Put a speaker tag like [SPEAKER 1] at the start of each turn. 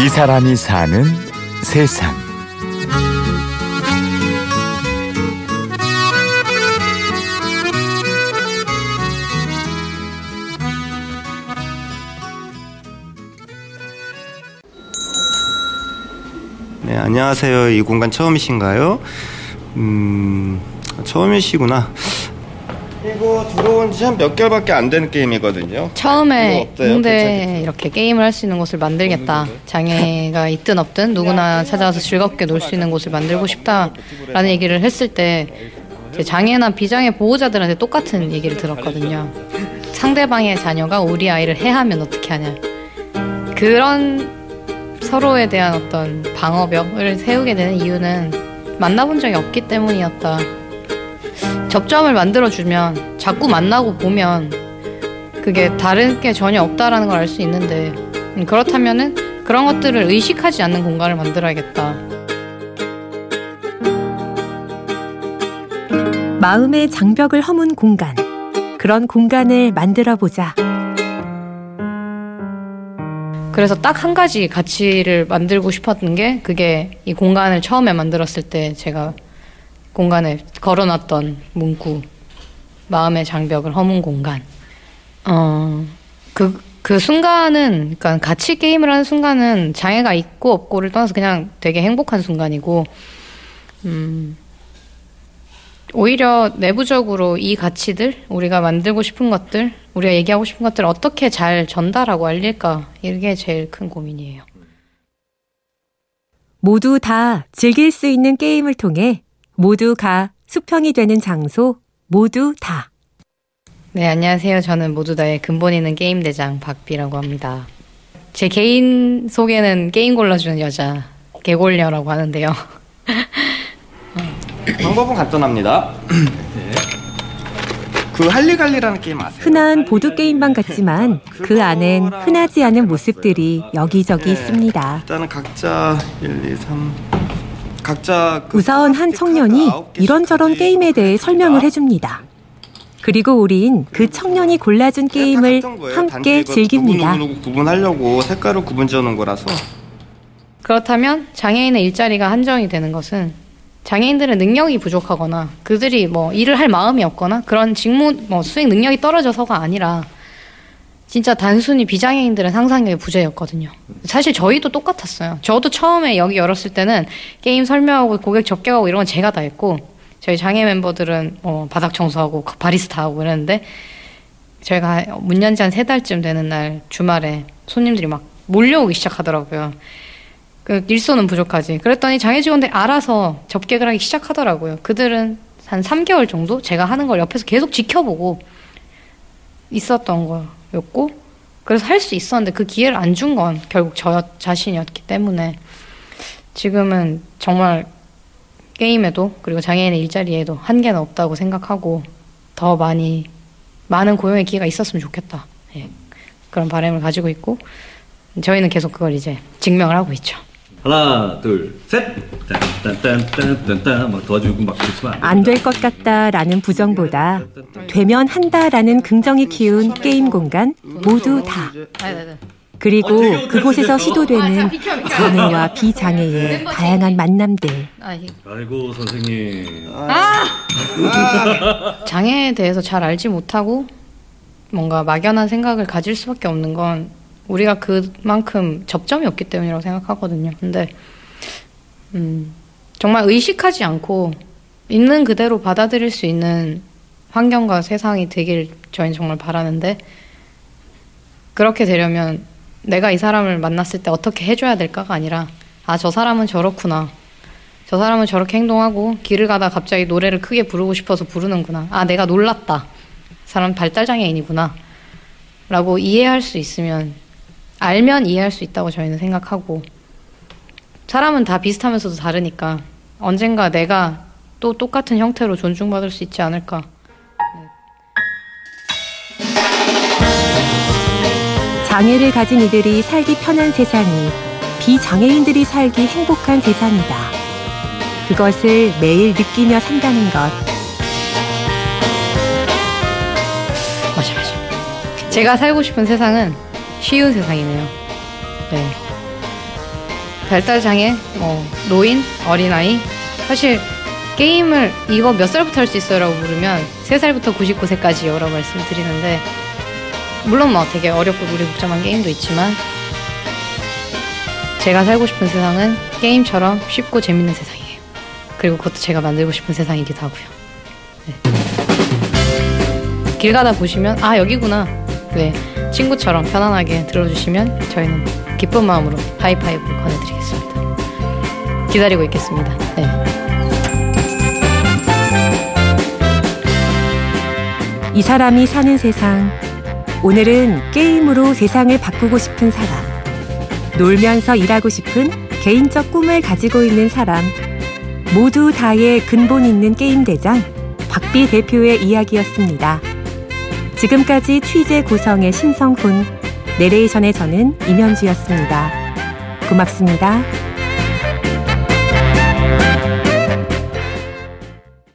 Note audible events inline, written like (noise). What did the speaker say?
[SPEAKER 1] 이 사람이 사는 세상.
[SPEAKER 2] 네, 안녕하세요. 이 공간 처음이신가요? 음, 처음이시구나. 이거 들어온 지 한 몇 개월밖에 안 되는 게임이거든요.
[SPEAKER 3] 처음에
[SPEAKER 2] 괜찮겠어요?
[SPEAKER 3] 이렇게 게임을 할 수 있는 곳을 만들겠다. 장애가 있든 없든 누구나 찾아와서 즐겁게 놀 수 있는 곳을 만들고 싶다라는 얘기를 했을 때 장애나 비장애 보호자들한테 똑같은 얘기를 들었거든요. 상대방의 자녀가 우리 아이를 해하면 어떻게 하냐. 그런 서로에 대한 어떤 방어벽을 세우게 되는 이유는 만나본 적이 없기 때문이었다. 접점을 만들어주면 자꾸 만나고 보면 그게 다른 게 전혀 없다라는 걸 알 수 있는데 음, 그렇다면은 그런 것들을 의식하지 않는 공간을 만들어야겠다.
[SPEAKER 4] 마음의 장벽을 허문 공간. 그런 공간을 만들어 보자.
[SPEAKER 3] 그래서 딱 한 가지 가치를 만들고 싶었던 게 그게 이 공간을 처음에 만들었을 때 제가 공간에 걸어놨던 문구 마음의 장벽을 허문 공간. 어, 그, 그 순간은, 그러니까 같이 게임을 하는 순간은 장애가 있고 없고를 떠나서 그냥 되게 행복한 순간이고, 음, 오히려 내부적으로 이 가치들, 우리가 만들고 싶은 것들, 우리가 얘기하고 싶은 것들을 어떻게 잘 전달하고 알릴까, 이게 제일 큰 고민이에요.
[SPEAKER 4] 모두 다 즐길 수 있는 게임을 통해 모두가 수평이 되는 장소, 모두 다.
[SPEAKER 3] 네, 안녕하세요. 저는 모두 다의 근본 있는 게임 대장 박비라고 합니다. 제 개인 소개는 게임 골라주는 여자 게골녀라고 하는데요. (laughs)
[SPEAKER 2] 방법은 간단합니다. (clears throat) 그 할리갈리라는 게임 아세요?
[SPEAKER 4] 흔한 보드 게임방 같지만 그 안엔 흔하지 않은 모습들이 여기저기
[SPEAKER 2] 네.
[SPEAKER 4] 있습니다.
[SPEAKER 2] 일단은 각자 1, 2, 3 각자 그
[SPEAKER 4] 우사원 한 청년이 이런저런 게임에 대해. 설명을 해줍니다. 그리고 우린 그 청년이 골라준 게임을. 함께 즐깁니다.
[SPEAKER 2] 구분하려고 색깔을 구분 지어놓은 거라서
[SPEAKER 3] 그렇다면 장애인의 일자리가 한정이 되는 것은 장애인들은 능력이 부족하거나 그들이 뭐 일을 할 마음이 없거나 그런 직무 뭐 수행 능력이 떨어져서가 아니라 진짜 단순히 비장애인들은 상상력의 부재였거든요. 사실 저희도 똑같았어요. 저도 처음에 여기 열었을 때는 게임 설명하고 고객 접객하고 이런 건 제가 다 했고 저희 장애 멤버들은 뭐 바닥 청소하고 바리스타 하고 이랬는데 저희가 문 연지 한 세 달쯤 되는 날 주말에 손님들이 막 몰려오기 시작하더라고요. 그 일손은 부족하지. 그랬더니 장애 직원들이 알아서 접객을 하기 시작하더라고요. 그들은 한 3개월 정도 제가 하는 걸 옆에서 계속 지켜보고 있었던 거 였고, 그래서 할 수 있었는데 그 기회를 안 준 건 결국 저 자신이었기 때문에 지금은 정말 게임에도 그리고 장애인의 일자리에도 한계는 없다고 생각하고 더 많이 많은 고용의 기회가 있었으면 좋겠다. 예. 그런 바람을 가지고 있고 저희는 계속 그걸 이제 증명을 하고 있죠.
[SPEAKER 5] 하나, 둘, 셋. 딴딴딴딴딴딴. 막 도와주고 막 그렇지만
[SPEAKER 4] 안 될 것 같다라는 부정보다 되면 한다라는 긍정이 키운 게임 공간 모두 다. 그리고 그곳에서 시도되는 장애와 비장애의 다양한 만남들.
[SPEAKER 3] 아, 이-
[SPEAKER 5] 아이고 선생님.
[SPEAKER 3] 장애에 대해서 잘 알지 못하고 뭔가 막연한 생각을 가질 수밖에 없는 건 우리가 그만큼 접점이 없기 때문이라고 생각하거든요. 근데 음, 정말 의식하지 않고 있는 그대로 받아들일 수 있는 환경과 세상이 되길 저희는 정말 바라는데 그렇게 되려면 내가 이 사람을 만났을 때 어떻게 해줘야 될까가 아니라 아 저 사람은 저렇구나 저 사람은 저렇게 행동하고 길을 가다 갑자기 노래를 크게 부르고 싶어서 부르는구나. 아, 내가 놀랐다. 사람 발달장애인이구나. 라고 이해할 수 있으면, 알면 이해할 수 있다고 저희는 생각하고, 사람은 다 비슷하면서도 다르니까, 언젠가 내가 또 똑같은 형태로 존중받을 수 있지 않을까.
[SPEAKER 4] 장애를 가진 이들이 살기 편한 세상이 비장애인들이 살기 행복한 세상이다. 그것을 매일 느끼며 산다는 것.
[SPEAKER 3] 맞아, 맞아. 제가 살고 싶은 세상은 쉬운 세상이네요. 네. 발달 장애, 뭐 노인, 어린아이 사실 게임을 이거 몇 살부터 할 수 있어요 라고 물으면 3살부터 99세까지요 라고 말씀을 드리는데 물론 뭐 되게 어렵고 노리 복잡한 게임도 있지만 제가 살고 싶은 세상은 게임처럼 쉽고 재밌는 세상이에요. 그리고 그것도 제가 만들고 싶은 세상이기도 하고요. 네. 길 가다 보시면 아 여기구나. 네 친구처럼 편안하게 들어주시면 저희는 기쁜 마음으로 하이파이브 권해드리겠습니다. 기다리고 있겠습니다. 네.
[SPEAKER 4] 이 사람이 사는 세상. 오늘은 게임으로 세상을 바꾸고 싶은 사람. 놀면서 일하고 싶은 개인적 꿈을 가지고 있는 사람. 모두 다의 근본 있는 게임 대장 박비 대표의 이야기였습니다. 지금까지 취재 구성의 신성훈, 내레이션의 저는 임현주였습니다. 고맙습니다.